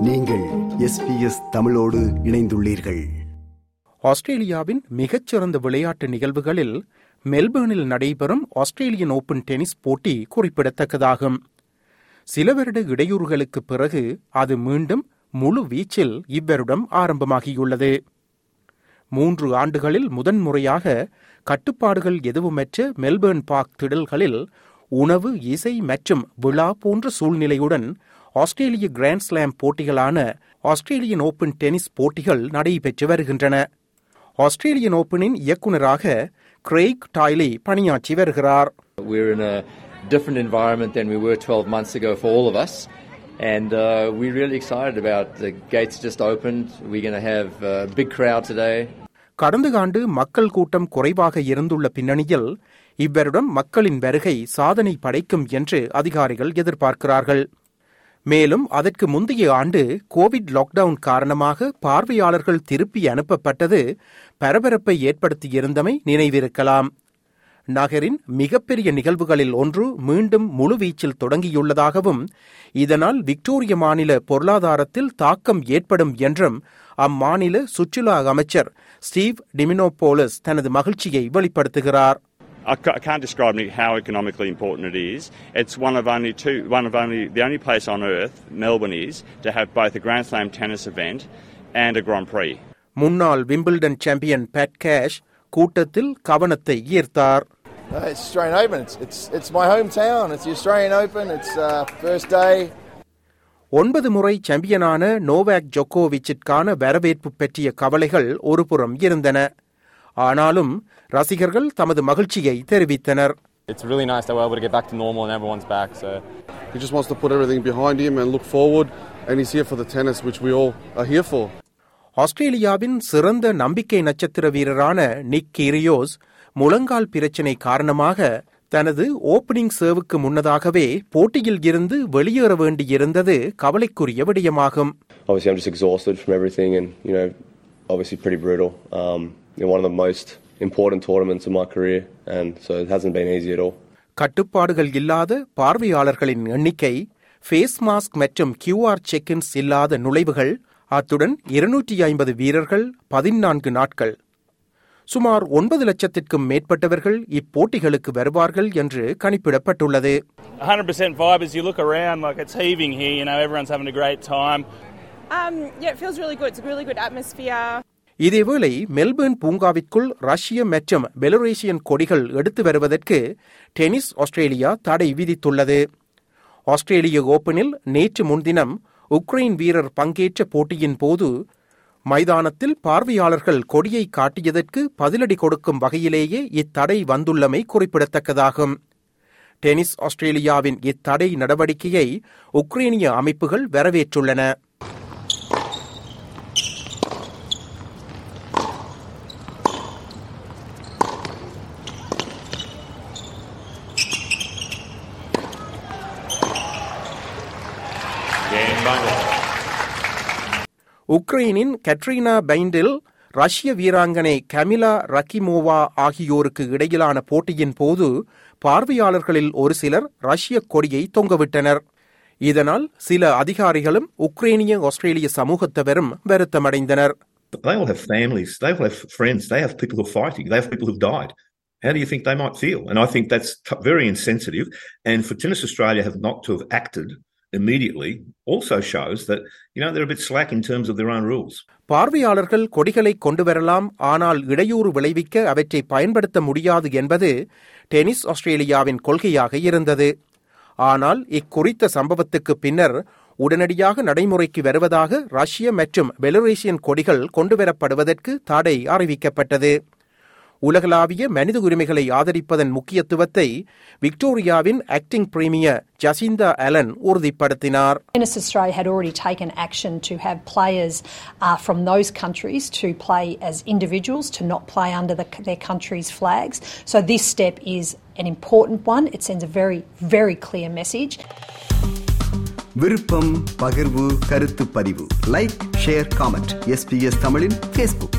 நீங்கள் எஸ்பிஎஸ் தமிழோடு இணைந்துள்ளீர்கள். ஆஸ்திரேலியாவின் மிகச்சிறந்த விளையாட்டு நிகழ்வுகளில் மெல்பேர்னில் நடைபெறும் ஆஸ்திரேலியன் ஓபன் டென்னிஸ் போட்டி குறிப்பிடத்தக்கதாகும். சில வருட இடையூறுகளுக்கு பிறகு அது மீண்டும் முழு வீச்சில் இவ்வருடம் ஆரம்பமாகியுள்ளது. மூன்று ஆண்டுகளில் முதன்முறையாக கட்டுப்பாடுகள் எதுவுமற்ற மெல்பேர்ன் பார்க் திடல்களில் உணவு இசை மற்றும் விழா போன்ற சூழ்நிலையுடன் ஆஸ்திரேலிய கிராண்ட் ஸ்லாம் போட்டிகளான ஆஸ்திரேலியன் ஓபன் டென்னிஸ் போட்டிகள் நடைபெற்று வருகின்றன ஆஸ்திரேலியன் ஓபனின் இயக்குநராக கிரெய்க் டாய்லி பணியாற்றி வருகிறார் We're in a different environment than we were 12 months ago for all of us. And uh, we're really excited about the gates just opened. We're going to have a big crowd today. கடந்த ஆண்டு மக்கள் கூட்டம் குறைவாக இருந்துள்ள பின்னணியில் இவ்வருடம் மக்களின் வருகை சாதனை படைக்கும் என்று அதிகாரிகள் எதிர்பார்க்கிறார்கள் மேலும் அதற்கு முந்தைய ஆண்டு கோவிட் லாக்டவுன் காரணமாக பார்வையாளர்கள் திருப்பி அனுப்பப்பட்டது. பரபரப்பை ஏற்படுத்தியிருந்தமை நினைவிருக்கலாம். நகரின் மிகப்பெரிய நிகழ்வுகளில் ஒன்று மீண்டும் முழுவீச்சில் தொடங்கியுள்ளதாகவும் இதனால் விக்டோரிய மாநில பொருளாதாரத்தில் தாக்கம் ஏற்படும் என்றும் அம்மாநில சுற்றுலா அமைச்சர் ஸ்டீவ் டிமினோபோலஸ் தனது மகிழ்ச்சியை வெளிப்படுத்துகிறார். I ca- I can't describe how economically important it is. It's one of only two, one of only the only place on earth, Melbourne is, to have both a Grand Slam tennis event and a Grand Prix. முன்னாள் Wimbledon champion Pat Cash கூட்டத்தில் கவனத்தை ஈர்த்தார் it's Australian Open. It's, it's, it's my hometown. It's the Australian Open. It's uh, first day. ஒன்பது முறை சாம்பியனான Novak ஜொக்கோவிச்சிற்கான வரவேற்பு பற்றிய கவலைகள் ஒருபுறம் இருந்தன ஆனாலும் ரசிகர்கள் தமது மகிழ்ச்சியை தெரிவித்தனர் It's really nice that we're able to get back to normal and everyone's back. So He just wants to put everything behind him and look forward, and he's here for the tennis, which we all are here for. ஆஸ்திரேலியாவின் சிறந்த நம்பிக்கை நட்சத்திர வீரரான நிக் கீரியோஸ் முழங்கால் பிரச்சினை காரணமாக தனது opening சேவுக்கு முன்னதாகவே போட்டியில் இருந்து வெளியேற வேண்டியிருந்தது கவலைக்குரிய விடயமாகும் obviously I'm just exhausted from everything and you know obviously pretty brutal um, in one of the most important tournaments of my career and so it hasn't been easy at all கட்டுப்பாடுகள் இல்லாத பார்வையாளர்களின் எண்ணிக்கை face mask மற்றும் QR check-ins இல்லாத நுழைவுகள் அத்துடன் இருநூற்றி ஐம்பது வீரர்கள் பதினான்கு நாட்கள் சுமார் ஒன்பது லட்சத்திற்கும் மேற்பட்டவர்கள் இப்போட்டிகளுக்கு வருவார்கள் என்று கணிப்பிடப்பட்டுள்ளது 100% vibe as you look around, like it's heaving here, you know, everyone's having a great time. Um, yeah, it feels really good. It's a really good atmosphere. இதேவேளை மெல்பர்ன் பூங்காவிற்குள் ரஷ்ய மற்றும் பெலரேசியன் கொடிகள் எடுத்து வருவதற்கு டென்னிஸ் ஆஸ்திரேலியா தடை விதித்துள்ளது. ஆஸ்திரேலிய ஓபனில் நேற்று முன்தினம் உக்ரைன் வீரர் பங்கேற்ற போட்டியின் போது மைதானத்தில் பார்வையாளர்கள் கொடியை காட்டியதற்கு பதிலடி கொடுக்கும் வகையிலேயே இத்தடை வந்துள்ளமை குறிப்பிடத்தக்கதாகும். டென்னிஸ் ஆஸ்திரேலியாவின் இத்தடை நடவடிக்கையை உக்ரைனிய அமைப்புகள் வரவேற்றுள்ளன. உக்ரைனின் கட்ரினா பைண்டில் ரஷ்ய வீராங்கனை கமிலா ரக்கிமோவா ஆகியோருக்கு இடையிலான போட்டியின் போது பார்வையாளர்களில் ஒரு சிலர் ரஷ்ய கொடியை தொங்கவிட்டனர் இதனால் சில அதிகாரிகளும் உக்ரைனிய ஆஸ்திரேலிய சமூகத்தவரும் வருத்தமடைந்தனர் They all have families, they all have friends, they have people who are fighting, they have people who've died. How do you think they might feel? And I think that's very insensitive. And for Tennis Australia have not to have acted immediately also shows that, you know, they're a bit slack in terms of their own rules. பார்வையாளர்கள் கொடிகளை கொண்டு வரலாம் ஆனால் இடையூறு விளைவிக்க அவற்றை பயன்படுத்த முடியாது என்பது டென்னிஸ் ஆஸ்திரேலியாவின் கொள்கையாக இருந்தது ஆனால் இக்குறித்த சம்பவத்துக்கு பின்னர் உடனடியாக நடைமுறைக்கு வருவதாக ரஷ்ய மற்றும் பெலரேசியன் கொடிகள் கொண்டுவரப்படுவதற்கு தடை அறிவிக்கப்பட்டது உலகளாவிய மனித உரிமைகளை ஆதரிப்பதன் முக்கியத்துவத்தை விக்டோரியாவின் ஆக்டிங் பிரீமியர் ஜசிந்தா அலன் உறுதிப்படுத்தினார் Tennis Australia had already taken action to have players uh, from those countries to play as individuals, to not play under the, their country's flags. So this step is an important one. It sends a very, very clear message. விருப்பம் பகிர்வு கருத்து பதிவு like share comment SBS தமிழின் Facebook